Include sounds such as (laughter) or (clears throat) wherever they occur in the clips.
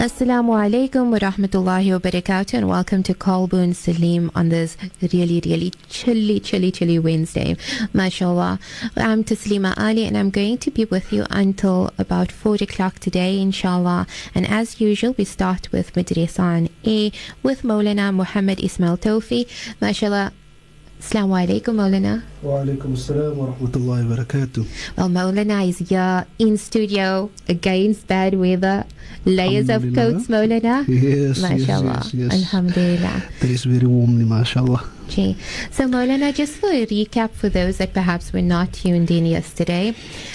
Assalamu alaikum wa rahmatullahi wa barakatuh and welcome to Kalbun Salim on this really, really chilly, chilly, chilly Wednesday. MashaAllah. I'm Taslima Ali and I'm going to be with you until about 4 o'clock today, inshallah. And as usual, we start with Madrasan A with Maulana Mogammad Ismail Tofie. MashaAllah. Assalamu alaikum, Maulana. Walaikum assalam wa rahmatullahi wa barakatuh. Well, Maulana is here in studio against bad weather. Layers of coats, Maulana. Yes, MashaAllah. yes, yes, yes. Alhamdulillah. It is very warmly, mashallah. Gee. So, Maulana, just for a recap for those that perhaps were not tuned in yesterday,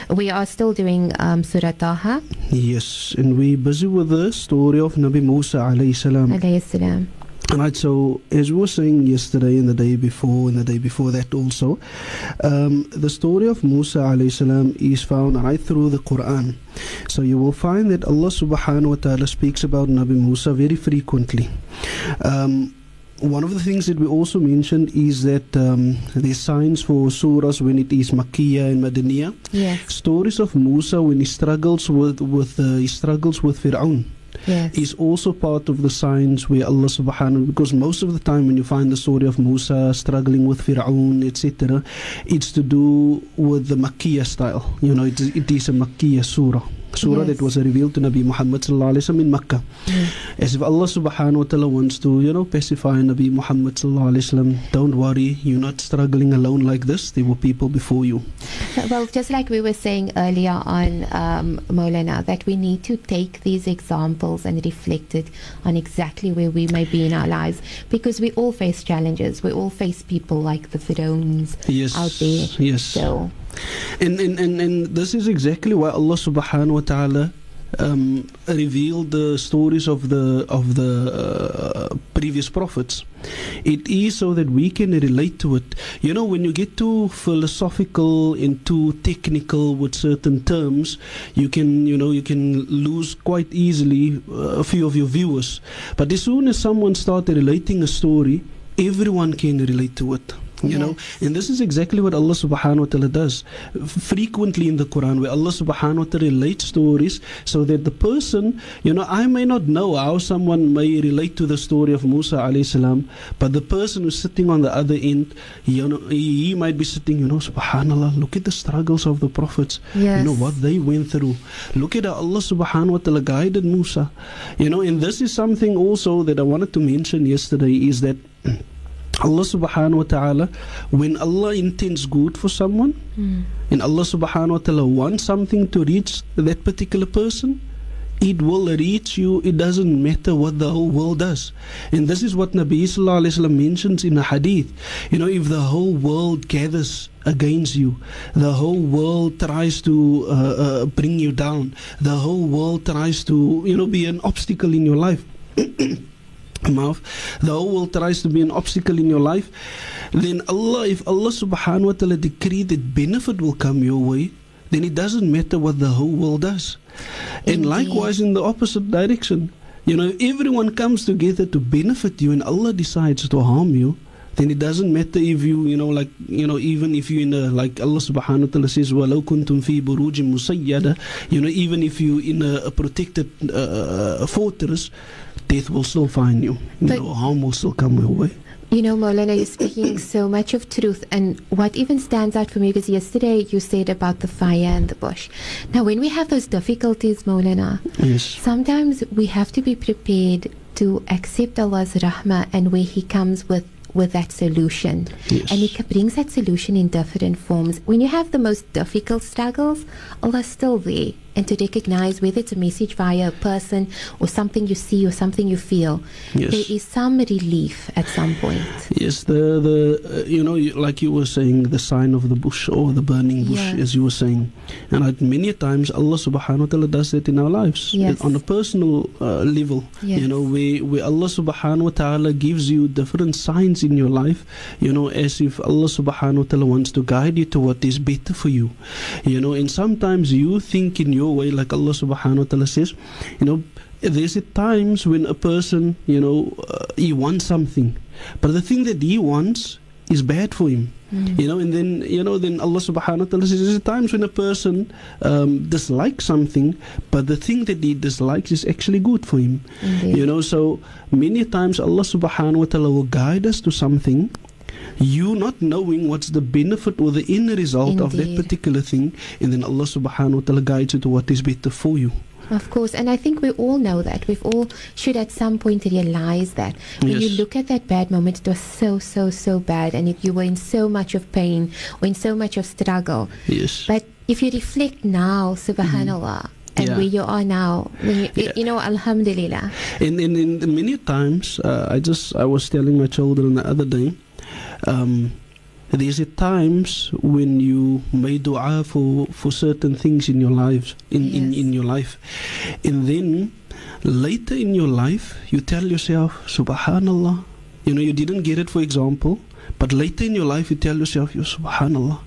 we are still doing um, Surah Taha, Yes, and we're busy with the story of Nabi Musa alayhi salam. alayhi salam. Right, so as we were saying yesterday and the day before and the day before that also, um, the story of Musa alayhi salam is found right through the Quran. So you will find that Allah subhanahu wa ta'ala speaks about Nabi Musa very frequently. Um, one of the things that we also mentioned is that um, there's signs for surahs when it is Makkiyah and Madaniyah. Yes, Stories of Musa when he struggles with with uh, he struggles with Fir'aun yes. is also part of the signs where Allah subhanahu because most of the time when you find the story of Musa struggling with Fir'aun etc it's to do with the Makkiyah style you know it, it is a Makkiyah surah surah Yes. that was revealed to Nabi Muhammad sallallahu alaihi wasallam in Makkah Mm. as if Allah subhanahu wa ta'ala wants to you know pacify Nabi Muhammad sallallahu alaihi wasallam don't worry you're not struggling alone like this there were people before you Well, just like we were saying earlier on, um, Maulana, that we need to take these examples and reflect it on exactly where we may be in our lives because we all face challenges. We all face people like the Fir'auns yes out there. yes So, And, and, and, and this is exactly why Allah subhanahu wa ta'ala um, revealed the stories of the of the uh, previous prophets. It is so that we can relate to it. You know, when you get too philosophical and too technical with certain terms, you can you know you can lose quite easily uh, a few of your viewers. But as soon as someone started relating a story, everyone can relate to it. You know, and this is exactly what Allah subhanahu wa ta'ala does frequently in the Quran, where Allah subhanahu wa ta'ala relates stories so that the person, you know, I may not know how someone may relate to the story of Musa alayhi salam, but the person who's sitting on the other end, you know, he, he might be sitting, you know, subhanallah, look at the struggles of the prophets. yes. You know what they went through. Look at how Allah subhanahu wa ta'ala guided Musa. You know, and this is something also that I wanted to mention yesterday is that Allah subhanahu wa ta'ala, when Allah intends good for someone, Mm. and Allah subhanahu wa ta'ala wants something to reach that particular person, it will reach you. It doesn't matter what the whole world does. And this is what Nabi Sallallahu mentions in a hadith. You know, if the whole world gathers against you, the whole world tries to uh, uh, bring you down, the whole world tries to, you know, be an obstacle in your life. (clears throat) mouth. The whole world tries to be an obstacle in your life. Then Allah if Allah subhanahu wa ta'ala decree that benefit will come your way then it doesn't matter what the whole world does. And Indeed. likewise in the opposite direction. You know if everyone comes together to benefit you and Allah decides to harm you then it doesn't matter if you you know like you know even if you in a like Allah subhanahu wa ta'ala says walau kuntum fi burujin musayyada you know even if you in a, a protected uh, fortress death will still find you you But- know harm will still come your way You know, Maulana, you're speaking (coughs) so much of truth. And what even stands out for me, because yesterday you said about the fire and the bush. Now, when we have those difficulties, Maulana, yes sometimes we have to be prepared to accept Allah's rahmah and where He comes with with that solution. Yes. And He brings that solution in different forms. When you have the most difficult struggles, Allah's still there and to recognize whether it's a message via a person or something you see or something you feel, Yes. there is some relief at some point. Yes, the the uh, you know you- like you were saying the sign of the bush or the burning bush, Yeah. as you were saying, and uh, many times Allah Subhanahu wa Taala does that in our lives Yes. on a personal uh, level. Yes. You know, where where Allah Subhanahu wa Taala gives you different signs in your life. You know, as if Allah Subhanahu wa Taala wants to guide you to what is better for you. You know, and sometimes you think in your way, like Allah Subhanahu wa Taala says, you know. There's at times when a person, you know, uh, he wants something, but the thing that he wants is bad for him. Mm. You know, and then you know, then Allah Subhanahu wa Taala says there's times when a person um, dislikes something, but the thing that he dislikes is actually good for him. Indeed. You know, so many times Allah Subhanahu wa Taala will guide us to something. You not knowing what's the benefit or the end result of that particular thing, and then Allah Subhanahu wa Taala guides you to what is better for you. Of course, and I think we all know that. We've all should at some point realize that. When you look at that bad moment, it was so, so, so bad, and if you were in so much of pain or in so much of struggle. Yes. But if you reflect now, subhanAllah, and Mm-hmm. Yeah. where you are now, you, Yeah. you know, Alhamdulillah. In in, in many times, uh, I just I was telling my children the other day. Um, there's times when you make dua for, for certain things in your lives in, in, Yes. in your life and then later in your life you tell yourself subhanallah you know you didn't get it for example but later in your life you tell yourself you subhanallah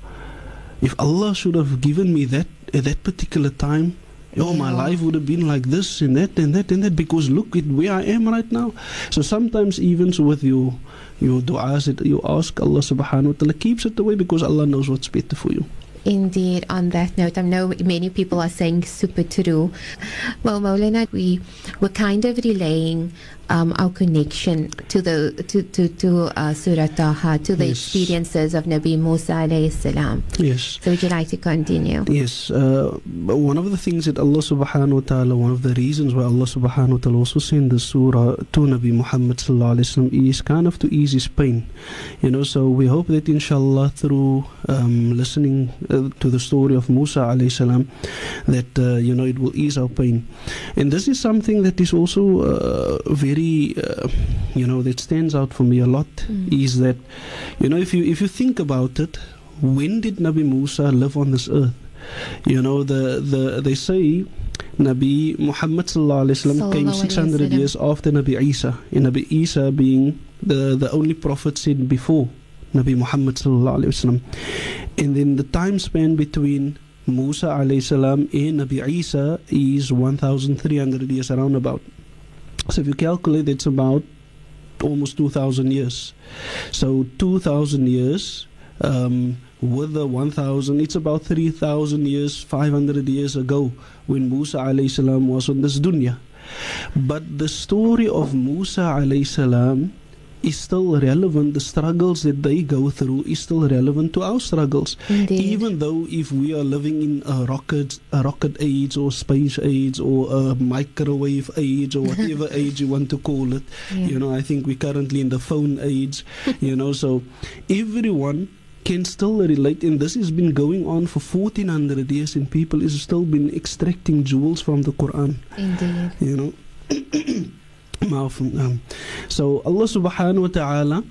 if Allah should have given me that at that particular time Oh, my life would have been like this and that and that and that because look at where I am right now. So sometimes even with your your du'as that you ask Allah subhanahu wa ta'ala keeps it away because Allah knows what's better for you. Indeed, on that note, I know many people are saying super true. Well, Maulana, we were kind of relaying um, our connection to the to to, to uh, Surah Taha, to the Yes. experiences of Nabi Musa alayhi salam. Yes. So would you like to continue? Yes, uh, one of the things that Allah subhanahu wa ta'ala, one of the reasons why Allah subhanahu wa ta'ala also sent the surah to Nabi Muhammad sallallahu alayhi wa sallam is kind of to ease his pain. You know, so we hope that inshallah through um, listening uh, to the story of Musa alayhi salam, that, uh, you know, it will ease our pain. And this is something that is also uh, very, uh, you know, that stands out for me a lot, Mm. is that, you know, if you, if you think about it, when did Nabi Musa live on this earth? You know, the, the they say Nabi Muhammad sallallahu alaihi wasallam came 600 years after Nabi Isa, and Nabi Isa being the, the only prophet sent before Nabi Muhammad sallallahu alaihi wasallam. And then the time span between Musa alayhi salam and Nabi Isa is 1,300 years around about. So if you calculate, it's about almost 2,000 years. So 2,000 years um, with the 1,000, it's about 3,000 years, 500 years ago when Musa alayhi salam was on this dunya. But the story of Musa alayhi salam is still relevant. The struggles that they go through is still relevant to our struggles. Indeed. Even though if we are living in a rocket, a rocket age or space age or a microwave age or whatever (laughs) age you want to call it, Yeah. you know, I think we're currently in the phone age, (laughs) you know, so everyone can still relate and this has been going on for 1400 years and people is still been extracting jewels from the Quran Indeed. you know (clears throat) (coughs) um, so Allah subhanahu wa ta'ala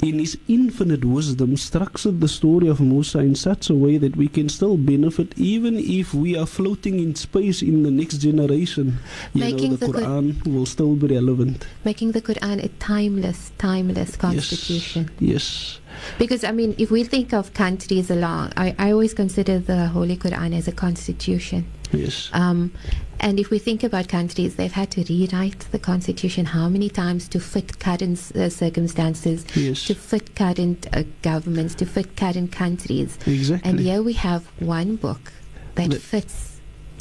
in his infinite wisdom structured the story of Musa in such a way that we can still benefit even if we are floating in space in the next generation you Making know the the Qur- Quran will still be relevant Making the Quran a timeless, timeless constitution. yes, yes. Because I mean, if we think of countries along, I, I always consider the Holy Quran as a constitution. Yes. Um, and if we think about countries, they've had to rewrite the constitution how many times to fit current uh, circumstances, Yes. to fit current uh, governments, to fit current countries. Exactly. And here we have one book that The- fits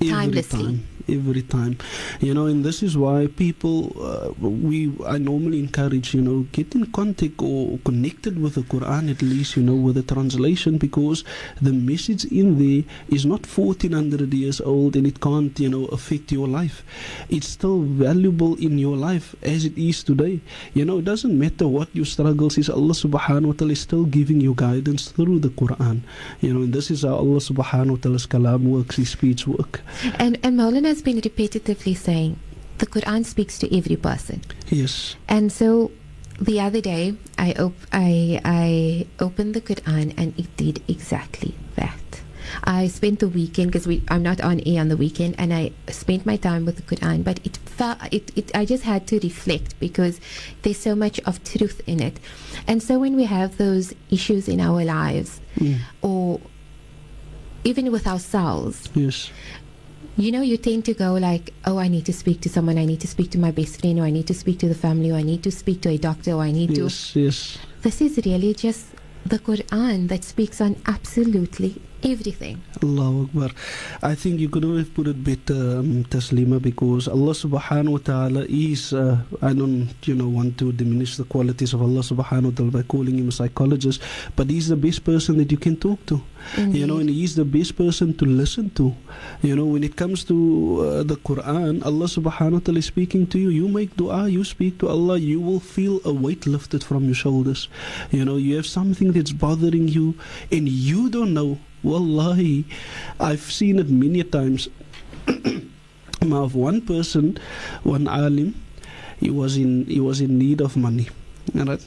every timelessly. time every time. You know and this is why people uh, we i normally encourage you know get in contact or connected with the quran at least you know with the translation because the message in there is not 1400 years old and it can't you know affect your life. It's still valuable in your life as it is today. You know it doesn't matter what your struggles is allah subhanahu wa ta'ala is still giving you guidance through the quran. You know and this is how allah subhanahu wa ta'ala's kalam works his speech work (laughs) And, and Maulana has been repetitively saying the Quran speaks to every person. Yes. And so the other day, I, op- I, I opened the Quran and it did exactly that. I spent the weekend because we, I'm not on air on the weekend, and I spent my time with the Quran. But it felt it, it. I just had to reflect because there's so much of truth in it, and so when we have those issues in our lives, Mm. or even with ourselves, Yes. You know, you tend to go like, oh, I need to speak to someone, I need to speak to my best friend, or I need to speak to the family, or I need to speak to a doctor, or I need to. Yes. Yes. This is really just the Quran that speaks on absolutely everything. Allahu Akbar. I think you couldn't have put it better, um, Taslima, because Allah subhanahu wa ta'ala is, uh, I don't, you know, want to diminish the qualities of Allah subhanahu wa ta'ala by calling him a psychologist, but he's the best person that you can talk to. You know, and he's the best person to listen to. You know, when it comes to uh, the Quran, Allah subhanahu wa ta'ala is speaking to you. You make dua, you speak to Allah, you will feel a weight lifted from your shoulders. You know, you have something that's bothering you, and you don't know. Wallahi, I've seen it many times. (clears throat) Now, of one person, one alim, he was in he was in need of money. Right?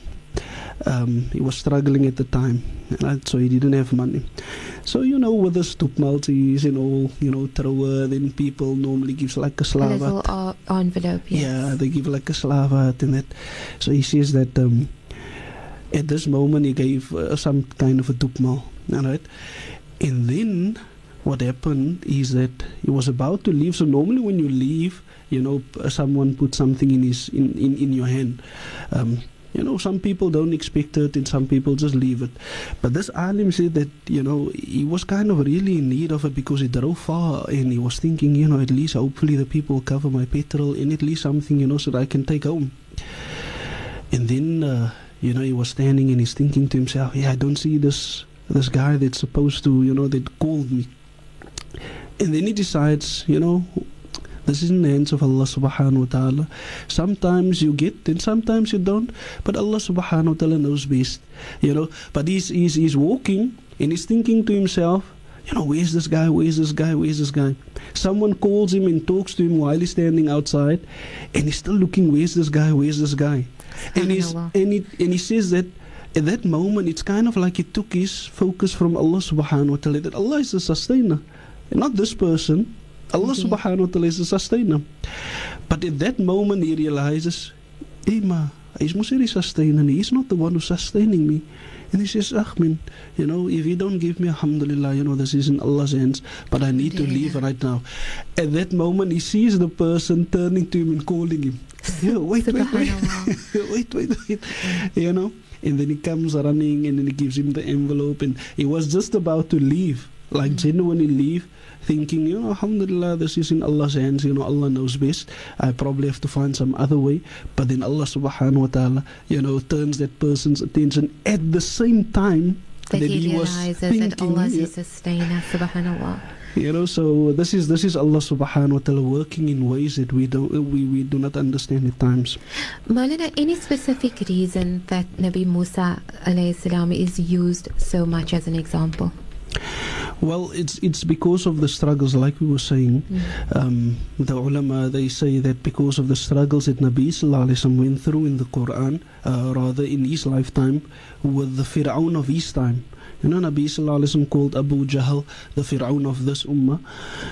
Um, he was struggling at the time, right? so he didn't have money. So you know, with the stoop multis and all, you know, thrower, then people normally gives like a A slava. little uh, envelope, yes. Yeah, they give like a slava and that. So he says that um, at this moment he gave uh, some kind of a dupmal, all right? And then what happened is that he was about to leave. So normally when you leave, you know, someone put something in his in, in, in your hand. Um, you know, some people don't expect it, and some people just leave it. But this alim said that you know he was kind of really in need of it because he drove far, and he was thinking, you know, at least hopefully the people cover my petrol, and at least something, you know, so that I can take home. And then, uh, you know, he was standing and he's thinking to himself, yeah, I don't see this this guy that's supposed to, you know, that called me. And then he decides, you know, this is in the hands of Allah subhanahu wa ta'ala. Sometimes you get and sometimes you don't. But Allah subhanahu wa ta'ala knows best. You know. But he's he's he's walking and he's thinking to himself, you know, where's this guy? Where's this guy? Where's this guy? Someone calls him and talks to him while he's standing outside and he's still looking, where's this guy? Where's this guy? And he's and he and he says that at that moment it's kind of like he took his focus from Allah subhanahu wa ta'ala that Allah is the sustainer. And not this person. Allah Indeed. subhanahu wa ta'ala is the sustainer. But at that moment he realizes, hey ma, he's mos hierdie sustainer. He's not the one who's sustaining me. And he says, Ach man, you know, if you don't give me alhamdulillah, you know, this is in Allah's hands, but I need to leave right now. At that moment he sees the person turning to him and calling him. (laughs) Yeah, wait, wait, wait. (laughs) Wait, wait, wait. You know? And then he comes running and then he gives him the envelope and he was just about to leave, like Mm. genuinely leave, thinking, you know, Alhamdulillah, this is in Allah's hands, you know, Allah knows best. I probably have to find some other way. But then Allah subhanahu wa ta'ala, you know, turns that person's attention at the same time That he he was thinking. that Allah is yeah. sustainer, subhanallah. You know, so this is this is Allah subhanahu wa ta'ala working in ways that we don't we, we do not understand at times. Maulana, any specific reason that Nabi Musa alayhi salam is used so much as an example? Well, it's it's because of the struggles, like we were saying. Um, the ulama they say that because of the struggles that Nabi Sallallahu went through in the Quran, uh, rather in his lifetime, with the Fir'aun of his time. You know, Nabi Sallallahu Alaihi Wasallam called Abu Jahl the Fir'aun of this ummah.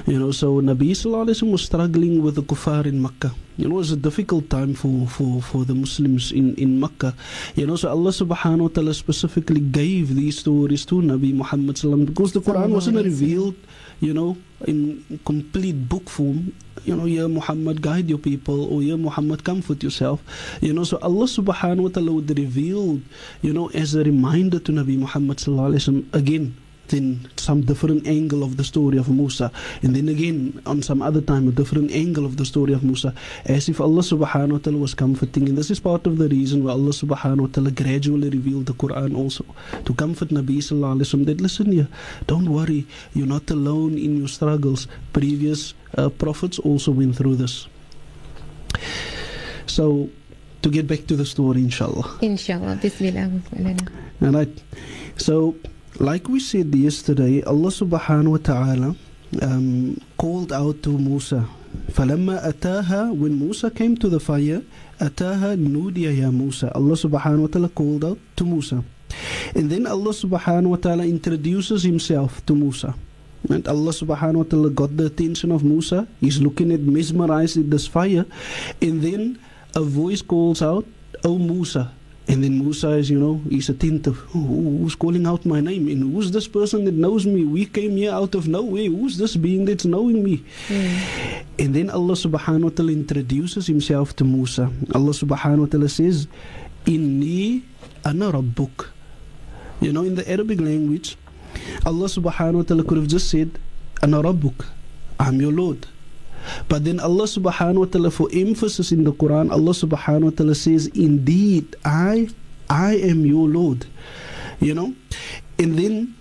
You know, so Nabi Sallallahu Alaihi Wasallam was struggling with the kuffar in Makkah. You know, it was a difficult time for, for, for the Muslims in, in Makkah. You know, so Allah subhanahu wa ta'ala specifically gave these stories to Nabi Muhammad sallam because the Quran wasn't Sallallahu alayhi wa sallam. revealed, you know, in complete book form. You know, yeah, Muhammad, guide your people, or yeah, Muhammad, comfort yourself. You know, so Allah subhanahu wa ta'ala would reveal, you know, as a reminder to Nabi Muhammad sallallahu alayhi wa sallam, again, then some different angle of the story of Musa, and then again on some other time a different angle of the story of Musa, as if Allah subhanahu wa ta'ala was comforting. And this is part of the reason why Allah subhanahu wa ta'ala gradually revealed the Quran also to comfort Nabi sallallahu alayhi wa sallam that listen here, don't worry, you're not alone in your struggles. Previous uh, prophets also went through this. So, to get back to the story, inshallah. Inshallah. Bismillah. Maulana. Alright. So, like we said yesterday, Allah subhanahu wa ta'ala, um, called out to Musa. فلما أتاها when Musa came to the fire أتاها نودي يا موسى Allah subhanahu wa ta'ala called out to Musa and then Allah subhanahu wa ta'ala introduces himself to Musa and Allah subhanahu wa ta'ala got the attention of Musa he's looking at mesmerized at this fire and then a voice calls out oh Musa and then Musa is, you know, he's attentive. Who, who's calling out my name? And who's this person that knows me? We came here out of nowhere. Who's this being that's knowing me? Mm. And then Allah subhanahu wa ta'ala introduces himself to Musa. Allah subhanahu wa ta'ala says, Inni ana rabbuk. You know, in the Arabic language, Allah subhanahu wa ta'ala could have just said, Ana rabbuk. I'm your Lord. But then Allah subhanahu wa ta'ala for emphasis in the Quran, Allah subhanahu wa ta'ala says, Indeed, I I am your Lord. You know? And then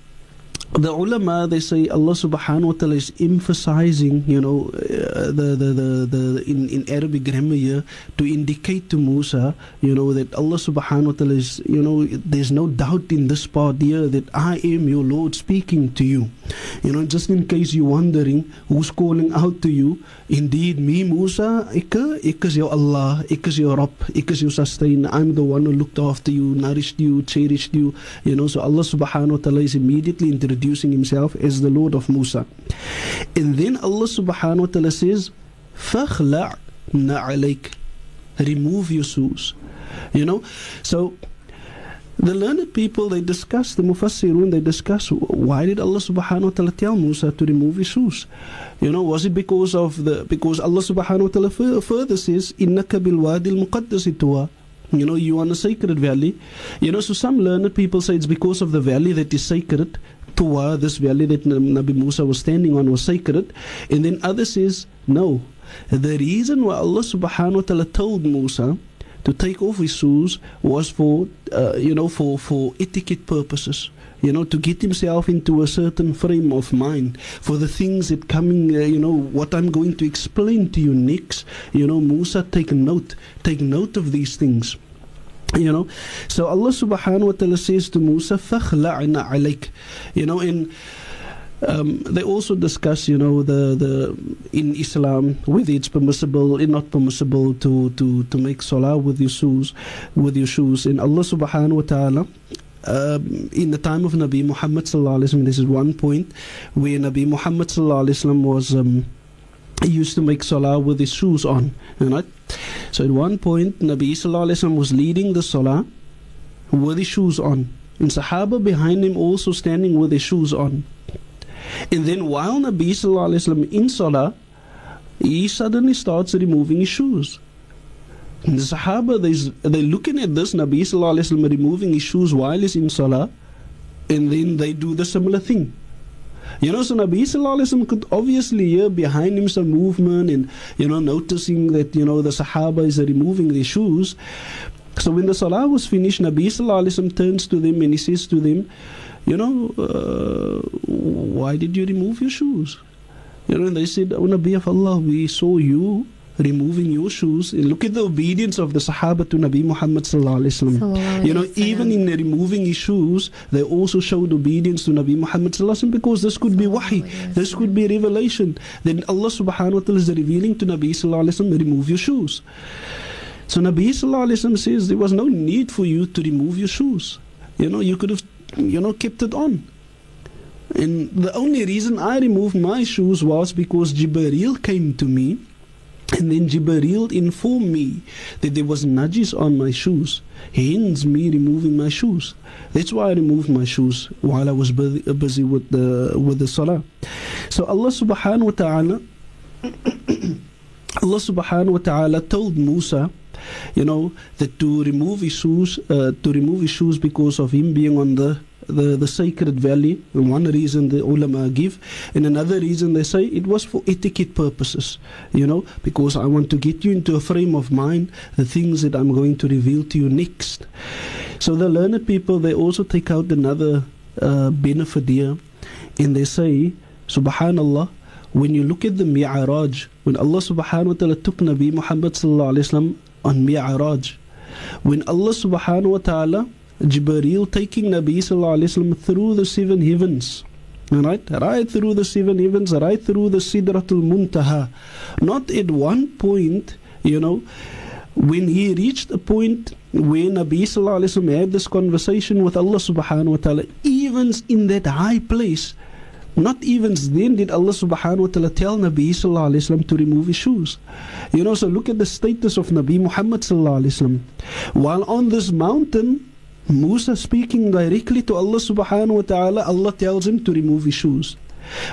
the ulama they say Allah subhanahu wa ta'ala is emphasizing you know uh, the, the, the, the in, in Arabic grammar here to indicate to Musa you know that Allah subhanahu wa ta'ala is you know there's no doubt in this part here that I am your Lord speaking to you. You know just in case you're wondering who's calling out to you indeed me Musa ek, ek is your Allah ek is your Rabb ek is your sustainer I'm the one who looked after you nourished you cherished you you know so Allah subhanahu wa ta'ala is immediately introducing himself as the Lord of Musa. And then Allah subhanahu wa ta'ala says, فَخْلَعْ نَعَلَيْكَ Remove your shoes. You know, so the learned people they discuss the mufassirun they discuss why did Allah subhanahu wa ta'ala tell Musa to remove his shoes you know was it because of the because Allah subhanahu wa ta'ala further says innaka bil wadi al muqaddas tuwa you know you are in a sacred valley you know so some learned people say it's because of the valley that is sacred Tuwa, this valley that Nabi Musa was standing on was sacred. And then others says, no. The reason why Allah subhanahu wa ta'ala told Musa to take off his shoes was for, uh, you know, for, for etiquette purposes. You know, to get himself into a certain frame of mind for the things that coming, uh, you know, what I'm going to explain to you next. You know, Musa, take note, take note of these things. You know, so Allah subhanahu wa ta'ala says to Musa, فَخْلَعْنَا عَلَيْكَ You know, in um, they also discuss, you know, the, the in Islam whether it's permissible or not permissible to, to, to make salah with your shoes, with your shoes. And Allah subhanahu wa ta'ala um, in the time of Nabi Muhammad sallallahu alaihi wasallam, this is one point where Nabi Muhammad sallallahu alaihi wasallam was um, he used to make salah with his shoes on, know. So at one point, Nabi Sallallahu was leading the salah with his shoes on. And Sahaba behind him also standing with his shoes on. And then while Nabi Sallallahu in salah, he suddenly starts removing his shoes. And the Sahaba, they're, looking at this, Nabi Sallallahu removing his shoes while he's in salah, and then they do the similar thing. You know, so Nabi Sallallahu could obviously hear behind him some movement and, you know, noticing that, you know, the Sahaba is removing their shoes. So when the Salah was finished, Nabi Sallallahu turns to them and he says to them, you know, uh, why did you remove your shoes? You know, and they said, O Nabi of Allah, we saw you removing your shoes. And look at the obedience of the Sahaba to Nabi Muhammad sallallahu alaihi wasallam. You know, even in removing his shoes, they also showed obedience to Nabi Muhammad sallallahu alaihi wasallam because this could be wahi, this could be revelation. Then Allah subhanahu wa taala is revealing to Nabi sallallahu alaihi wasallam, remove your shoes. So Nabi sallallahu alaihi wasallam says there was no need for you to remove your shoes. You know, you could have, you know, kept it on. And the only reason I removed my shoes was because Jibreel came to me and then Jibreel informed me that there was najis on my shoes, he hence me removing my shoes. That's why I removed my shoes while I was uh, busy with the with the salah. So Allah subhanahu wa ta'ala Allah subhanahu wa ta'ala told Musa you know that to remove his shoes uh, to remove his shoes because of him being on the the, the sacred valley. One reason the ulama give, and another reason they say it was for etiquette purposes, you know, because I want to get you into a frame of mind, the things that I'm going to reveal to you next. So the learned people, they also take out another uh, benefit here, and they say, Subhanallah, when you look at the Mi'raj, when Allah subhanahu wa ta'ala took Nabi Muhammad sallallahu alayhi wa sallam on Mi'raj, when Allah subhanahu wa ta'ala Jibreel taking Nabi Sallallahu Alaihi Wasallam through the seven heavens. Right, right through the seven heavens, right through the Sidratul Muntaha. Not at one point, you know, when he reached a point when Nabi Sallallahu Alaihi Wasallam had this conversation with Allah Subhanahu wa Taala, even in that high place, not even then did Allah Subhanahu wa Taala tell Nabi Sallallahu Alaihi Wasallam to remove his shoes. You know, so look at the status of Nabi Muhammad Sallallahu Alaihi Wasallam. While on this mountain, Musa speaking directly to Allah subhanahu wa ta'ala, Allah tells him to remove his shoes.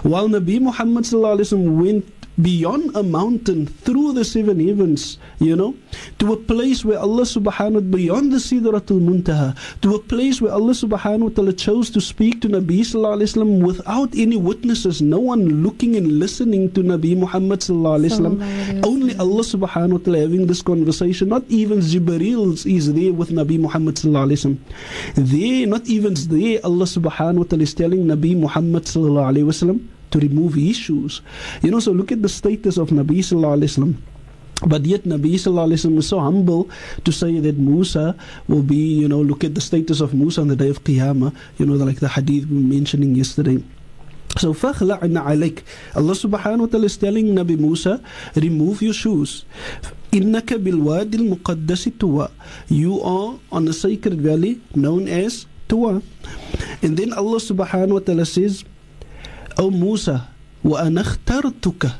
While Nabi Muhammad went beyond a mountain through the seven heavens, you know, to a place where Allah subhanahu wa ta'ala, beyond the Sidratul Muntaha, to a place where Allah subhanahu wa ta'ala chose to speak to Nabi sallallahu alayhi wasallam without any witnesses, no one looking and listening to Nabi Muhammad sallallahu alayhi wasallam, only Allah subhanahu wa ta'ala having this conversation, not even Jibreel is there with Nabi Muhammad sallallahu alayhi wasallam. There, not even there, Allah subhanahu wa ta'ala is telling Nabi Muhammad sallallahu alayhi wasallam, to remove issues. You know, so look at the status of Nabi Sallallahu Alaihi Wasallam. But yet Nabi Sallallahu Alaihi Wasallam was so humble to say that Musa will be, you know, look at the status of Musa on the day of Qiyamah, you know, like the hadith we were mentioning yesterday. So فَخْلَعْنَا عَلَيْكَ Allah subhanahu wa ta'ala is telling Nabi Musa, remove your shoes. إِنَّكَ بِالْوَادِ الْمُقَدَّسِ تُوَى You are on a sacred valley known as Tuwa. And then Allah subhanahu wa ta'ala says, O Musa, وَأَنَا اخْتَرْتُكَ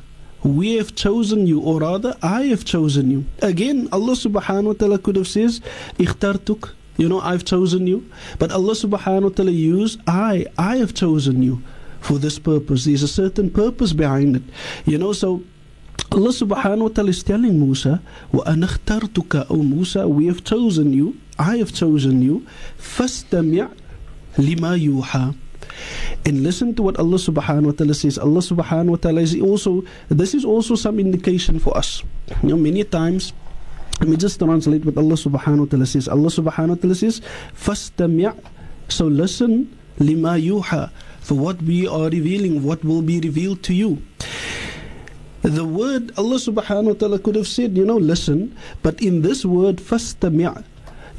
we have chosen you, or rather, I have chosen you. Again, Allah subhanahu wa ta'ala could have says, ikhtartuk, you know, I've chosen you. But Allah subhanahu wa ta'ala used, I, I have chosen you for this purpose. There's a certain purpose behind it. You know, so Allah subhanahu wa ta'ala is telling Musa, وَأَنَا اخْتَرْتُكَ O Musa, we have chosen you, I have chosen you, فَاسْتَمِعْ لِمَا يُوحَى and listen to what Allah subhanahu wa ta'ala says. Allah subhanahu wa ta'ala is also, this is also some indication for us. You know, many times, let me just translate what Allah subhanahu wa ta'ala says. Allah subhanahu wa ta'ala says, فَاسْتَمِعْ So listen, lima yuha, for what we are revealing, what will be revealed to you. The word Allah subhanahu wa ta'ala could have said, you know, listen, but in this word, فَاسْتَمِعْ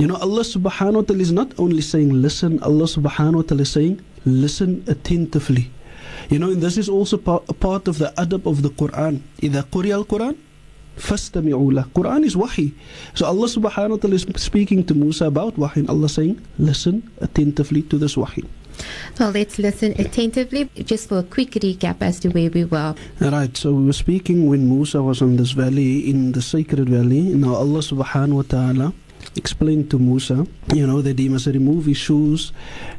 you know, Allah subhanahu wa ta'ala is not only saying listen, Allah subhanahu wa ta'ala is saying listen attentively. You know, and this is also part, a part of the adab of the Quran. إذا قرئ القرآن فاستمعوا له. Quran is wahi. So Allah subhanahu wa ta'ala is speaking to Musa about wahi and Allah saying, listen attentively to this wahi. Well, let's listen attentively just for a quick recap as to where we were. Right, so we were speaking when Musa was on this valley, in the sacred valley. Now Allah subhanahu wa ta'ala explained to Musa, you know, that he must remove his shoes.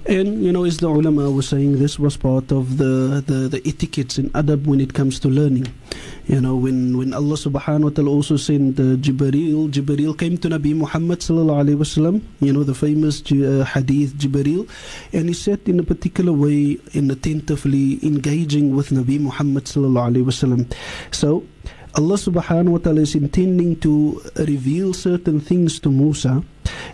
And, you know, as the ulama was saying, this was part of the, the, the etiquettes in adab when it comes to learning. You know, when, when Allah subhanahu wa ta'ala also sent uh, Jibreel, Jibreel came to Nabi Muhammad sallallahu alayhi wasallam, you know, the famous uh, hadith Jibreel, and he sat in a particular way in attentively engaging with Nabi Muhammad sallallahu alayhi wasallam. So, Allah subhanahu wa ta'ala is intending to reveal certain things to Musa.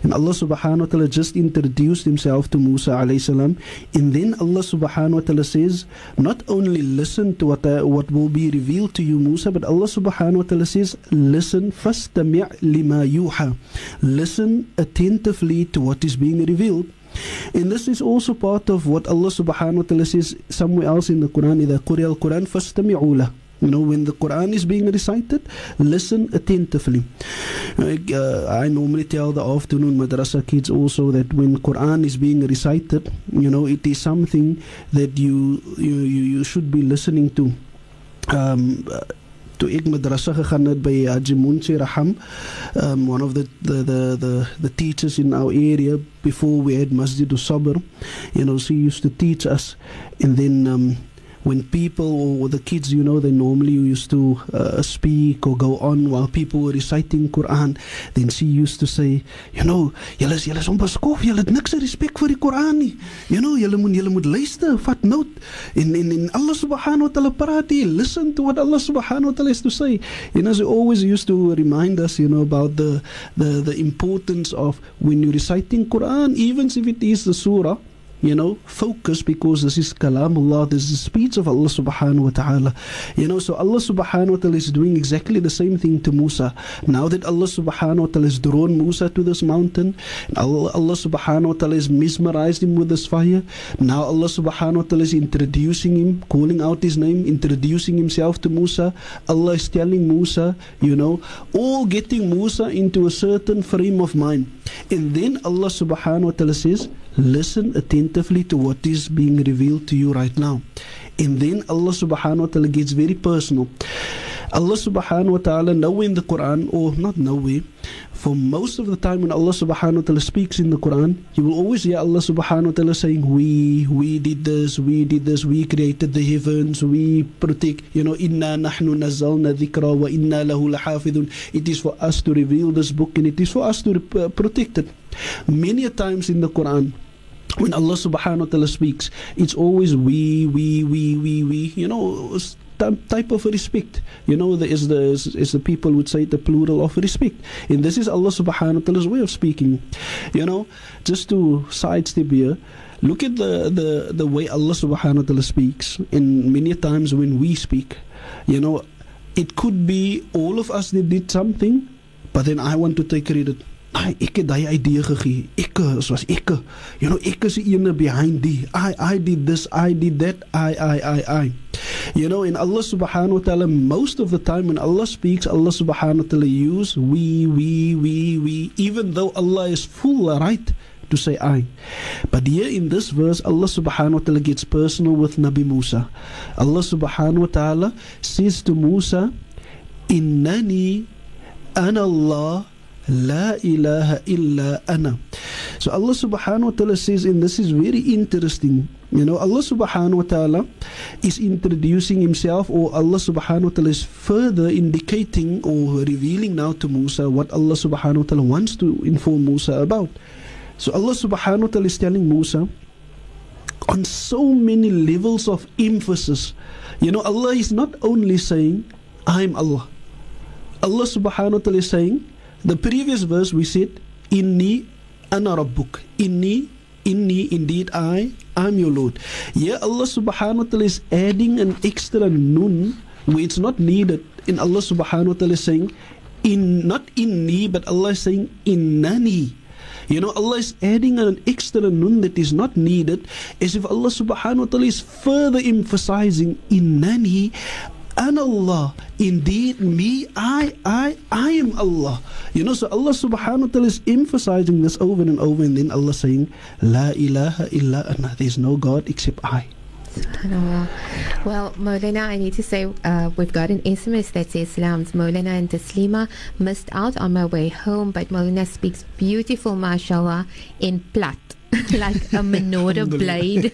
And Allah subhanahu wa ta'ala just introduced himself to Musa alayhi salam. And then Allah subhanahu wa ta'ala says, not only listen to what, uh, what will be revealed to you, Musa, but Allah subhanahu wa ta'ala says, listen, fastami' lima yuha. Listen attentively to what is being revealed. And this is also part of what Allah subhanahu wa ta'ala says somewhere else in the Quran, إذا قرئ القرآن فاستمعوا له you know, when the Quran is being recited, listen attentively. Uh, I normally tell the afternoon madrasa kids also that when Quran is being recited, you know, it is something that you you, you should be listening to. Um, toe ek madrasa gegaan het by Haji Munsi Raham um, one of the the, the the the teachers in our area before we had Masjid Sabr you know she used to teach us and then um, when people or the kids, you know, they normally used to uh, speak or go on while people were reciting Quran, then she used to say, you know, julle is julle is onbeskof, julle het niks respek vir die Quran nie. You know, julle moet julle moet luister, vat. En en en Allah subhanahu wa ta'ala praat hier, listen to what Allah subhanahu wa ta'ala has to say. You know, she always used to remind us, you know, about the the the importance of when you're reciting Quran, even if it is the surah you know, focus because this is kalamullah, this is the speech of Allah subhanahu wa ta'ala. You know, so Allah subhanahu wa ta'ala is doing exactly the same thing to Musa. Now that Allah subhanahu wa ta'ala has drawn Musa to this mountain, Allah, Allah subhanahu wa ta'ala has mesmerized him with this fire. Now Allah subhanahu wa ta'ala is introducing him, calling out his name, introducing himself to Musa. Allah is telling Musa, you know, all getting Musa into a certain frame of mind. And then Allah subhanahu wa ta'ala says, listen attentively to what is being revealed to you right now. And then Allah subhanahu wa ta'ala gets very personal. Allah subhanahu wa ta'ala nowhere in the Quran, or not nowhere, for most of the time when Allah subhanahu wa ta'ala speaks in the Quran, you will always hear Allah subhanahu wa ta'ala saying, We, we did this, we did this, we created the heavens, we protect, you know, inna nahnu nazzalna dhikra wa inna lahu lahafidun. It is for us to reveal this book and it is for us to uh, protect it. Many times in the Quran, when Allah subhanahu wa ta'ala speaks, it's always we, we, we, we, we, you know, type of respect. You know, there is the is the people would say the plural of respect, and this is Allah Subhanahu wa Taala's way of speaking. You know, just to sidestep here. Look at the, the, the way Allah subhanahu wa ta'ala speaks in many times when we speak. You know, it could be all of us that did something, but then I want to take credit. I ek het daai idee gegee. Ek was ek. You know, ek is die ene behind die. I I did this, I did that. I I I I. You know, in Allah subhanahu wa ta'ala, most of the time when Allah speaks, Allah subhanahu wa ta'ala use we, we, we, we, even though Allah is full right to say I. But here in this verse, Allah subhanahu wa ta'ala gets personal with Nabi Musa. Allah subhanahu wa ta'ala says to Musa, Innani ana Allah La ilaha illa ana. So Allah subhanahu wa ta'ala says, and this is very interesting. You know, Allah subhanahu wa ta'ala is introducing himself, or Allah subhanahu wa ta'ala is further indicating or revealing now to Musa what Allah subhanahu wa ta'ala wants to inform Musa about. So Allah subhanahu wa ta'ala is telling Musa on so many levels of emphasis. You know, Allah is not only saying, I'm Allah. Allah subhanahu wa ta'ala is saying, the previous verse we said, Inni ana rabbuk. Inni, inni, indeed I, I'm your Lord. Here Allah subhanahu wa ta'ala is adding an extra nun where it's not needed. In Allah subhanahu wa ta'ala is saying, in not inni, but Allah is saying innani. You know, Allah is adding an extra nun that is not needed, as if Allah subhanahu wa ta'ala is further emphasizing innani. And Allah, indeed me, I, I, I am Allah. You know, so Allah subhanahu wa ta'ala is emphasizing this over and over, and then Allah saying, La ilaha illa ana. There's no God except I. Well, Molana, I need to say uh, we've got an SMS that says Salams. Molana and Taslima missed out on my way home, but Molana speaks beautiful, mashallah, in Plat. (laughs) like a menorah blade. (laughs)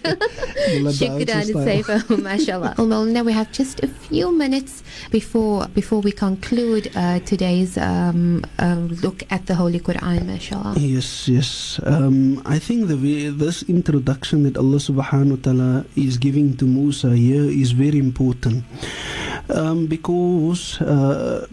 Shukran and Saifa, (laughs) mashallah. Well, now we have just a few minutes before before we conclude uh, today's um, uh, look at the Holy Quran, mashallah. Yes, yes. Um, I think the way, this introduction that Allah subhanahu wa ta'ala is giving to Musa here is very important. Um, because uh,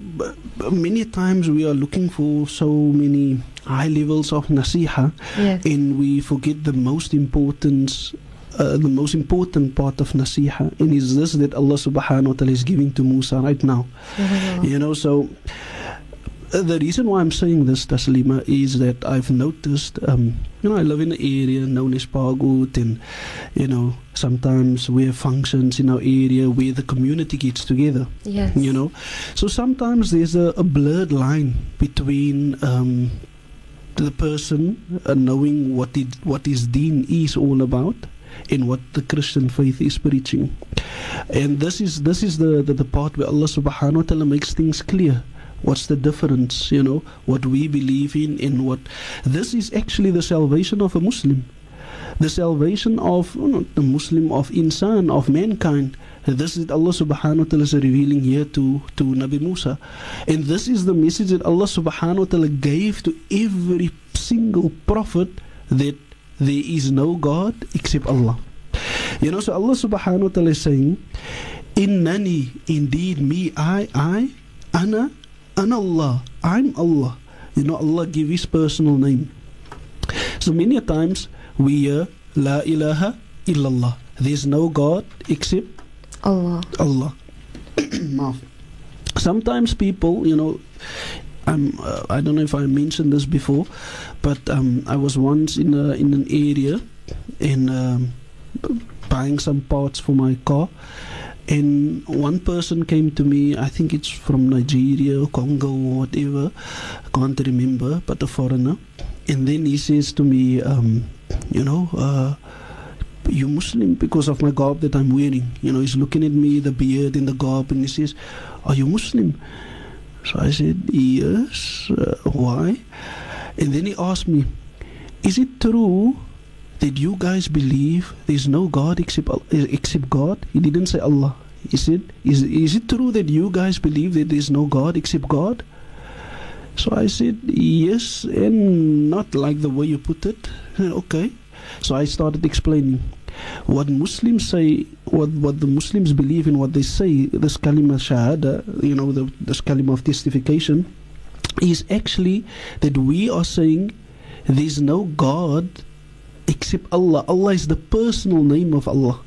many times we are looking for so many high levels of nasiha yes. and we forget the most important uh, the most important part of nasiha and is this that Allah subhanahu wa ta'ala is giving to Musa right now you know so the reason why I'm saying this Taslima is that I've noticed um, you know I live in an area known as Pagut and you know sometimes we have functions in our area where the community gets together yes. you know so sometimes there's a, a blurred line between um, the person uh, knowing what it, what his deen is all about and what the Christian faith is preaching. And this is this is the, the, the part where Allah subhanahu wa ta'ala makes things clear. What's the difference, you know, what we believe in and what this is actually the salvation of a Muslim. The salvation of oh, you know, the Muslim, of insan, of mankind. This is Allah subhanahu wa ta'ala is revealing here to, to Nabi Musa. And this is the message that Allah subhanahu wa ta'ala gave to every single prophet that there is no God except Allah. You know, so Allah subhanahu wa ta'ala is saying, Innani, indeed me, I, I, Ana, Ana Allah, I'm Allah. You know, Allah give His personal name. So many times we hear La ilaha illallah. There's no God except Allah. Allah. (coughs) Sometimes people, you know, I'm, uh, I don't know if I mentioned this before, but um, I was once in a, in an area in um, buying some parts for my car, and one person came to me. I think it's from Nigeria, Congo, whatever. Can't remember, but a foreigner. And then he says to me, um, you know. Uh, you Muslim because of my garb that I'm wearing. You know, he's looking at me, the beard and the garb, and he says, Are you Muslim? So I said, Yes. Uh, why? And then he asked me, Is it true that you guys believe there's no God except, eh, except God? He didn't say Allah. He said, is, is it true that you guys believe that there's no God except God? So I said, Yes, and not like the way you put it. (laughs) okay. So I started explaining what Muslims say, what what the Muslims believe in, what they say, this kalima shahada, you know, the, this kalima of testification, is actually that we are saying there's no God except Allah. Allah is the personal name of Allah.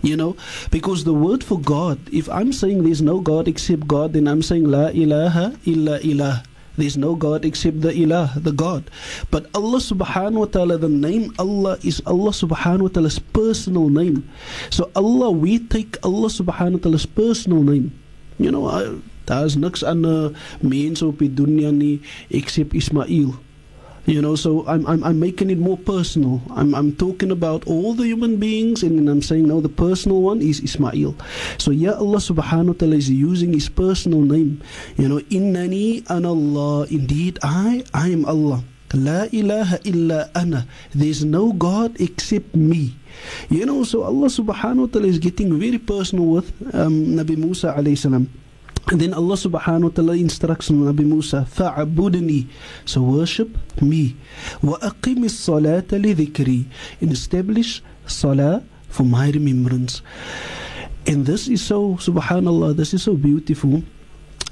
You know, because the word for God, if I'm saying there's no God except God, then I'm saying La ilaha illa ilah. There's no God except the Ilah, the God. But Allah subhanahu wa ta'ala, the name Allah is Allah subhanahu wa ta'ala's personal name. So Allah, we take Allah subhanahu wa ta'ala's personal name. You know, daar's niks ander uh, mense op dunia nie except Ismail. You know, so I'm, I'm, I'm making it more personal. I'm, I'm talking about all the human beings, and I'm saying now the personal one is Ismail. So, yeah, Allah subhanahu wa ta'ala is using his personal name. You know, Innani an Allah. Indeed, I, I am Allah. La ilaha illa ana. There's no God except me. You know, so Allah subhanahu wa ta'ala is getting very personal with um, Nabi Musa alayhi salam. And then Allah subhanahu wa ta'ala instructs Nabi Musa, فَعَبُدْنِي So worship me. وَأَقِمِ الصَّلَاةَ لِذِكْرِي And establish salah for my remembrance. And this is so, subhanallah, this is so beautiful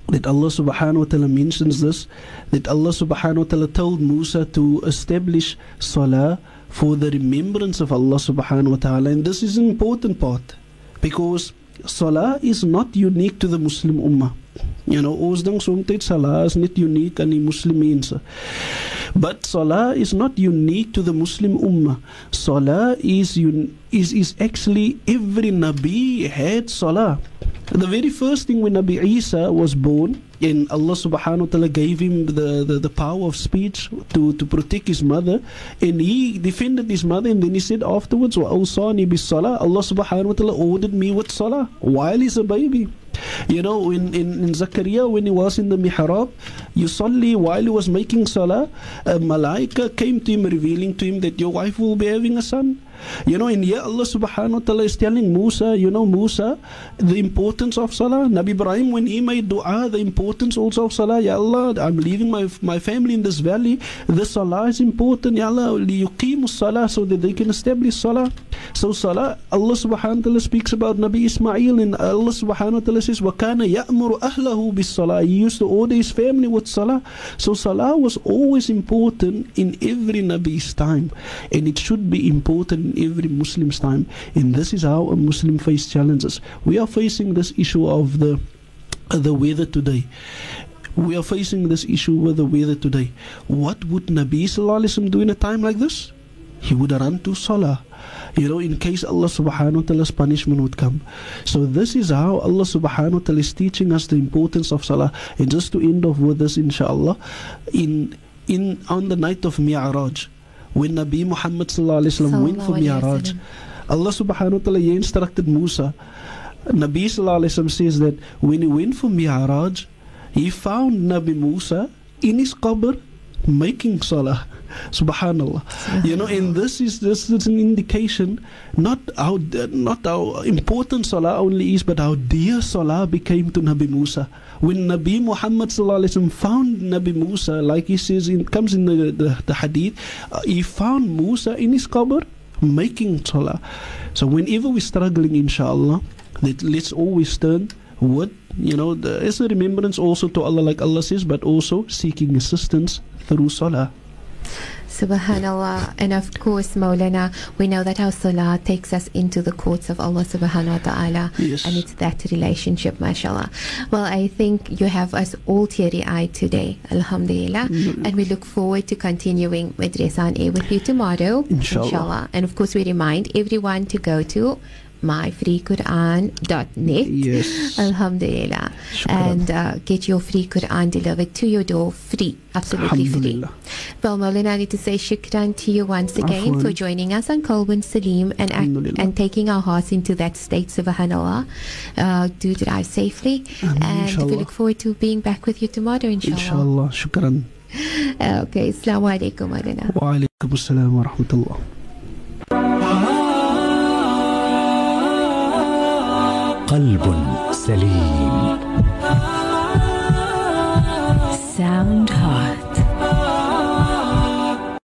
that Allah subhanahu wa ta'ala mentions this, that Allah subhanahu wa ta'ala told Musa to establish salah for the remembrance of Allah subhanahu wa ta'ala. And this is an important part because Salah is not unique to the Muslim Ummah. You know, ons dink Salah is not unique die Muslim mense. But Salah is not unique to the Muslim Ummah. Salah is un- is is actually every Nabi had Salah. The very first thing when Nabi Isa was born, and Allah subhanahu wa ta'ala gave him the, the, the power of speech to, to protect his mother, and he defended his mother, and then he said afterwards, Wa bis salah, Allah subhanahu wa ta'ala ordered me with salah while he's a baby. You know, in, in, in Zakaria, when he was in the mihrab, Yusalli, while he was making salah, a malaika came to him revealing to him that your wife will be having a son. You know, in here Allah subhanahu wa ta'ala is telling Musa, you know, Musa, the importance of salah. Nabi Ibrahim, when he made dua, the importance also of salah. Ya Allah, I'm leaving my my family in this valley. The salah is important. Ya Allah, salah, so that they can establish salah. So salah, Allah subhanahu wa ta'ala speaks about Nabi Ismail, and Allah subhanahu wa ta'ala says, وَكَانَ يَأْمُرُ أَهْلَهُ بِالصَّلَاةِ He used to order his family with salah. So salah was always important in every Nabi's time. And it should be important in every Muslim's time. And this is how a Muslim face challenges. We are facing this issue of the the weather today. We are facing this issue with the weather today. What would Nabi Sallallahu do in a time like this? He would run to Salah. You know, in case Allah subhanahu wa ta'ala's punishment would come. So this is how Allah subhanahu wa ta'ala is teaching us the importance of Salah. And just to end off with this, inshallah, in in on the night of Mi'raj, when Nabi Muhammad sallallahu went for Mi'raj, Allah subhanahu wa ta'ala instructed Musa. Nabi sallallahu Alaihi Wasallam says that when he went for Mi'raj, he found Nabi Musa in his qabr making salah. Subhanallah. You know, and this is this is an indication not how not how important salah only is, but how dear salah became to Nabi Musa. When Nabi Muhammad found Nabi Musa, like he says, it comes in the, the, the hadith, uh, he found Musa in his qabr making salah. So whenever we're struggling, inshallah, let, let's always turn what you know the, as a remembrance also to Allah like Allah says but also seeking assistance through salah Subhanallah. And of course, Maulana, we know that our salah takes us into the courts of Allah subhanahu wa ta'ala. Yes. And it's that relationship, mashallah. Well, I think you have us all teary eyed today, alhamdulillah. Mm-hmm. And we look forward to continuing Madrasa on Air with you tomorrow, Inshallah. And of course, we remind everyone to go to myfreequran.net. Yes. Alhamdulillah. Shukran. And uh, get your free Quran delivered to your door free. Absolutely free. Alhamdulillah. Well, Maulana, I need to say shukran to you once again Afwan. for joining us on Kolbun Salim and, and taking our hearts into that state, subhanAllah. Uh, do drive safely. Ameen, and we look forward to being back with you tomorrow, inshallah. Inshallah. Shukran. (laughs) Okay, Assalamu alaikum, Maulana. Wa alaikum assalam wa rahmatullah. قلب سليم Sound Heart.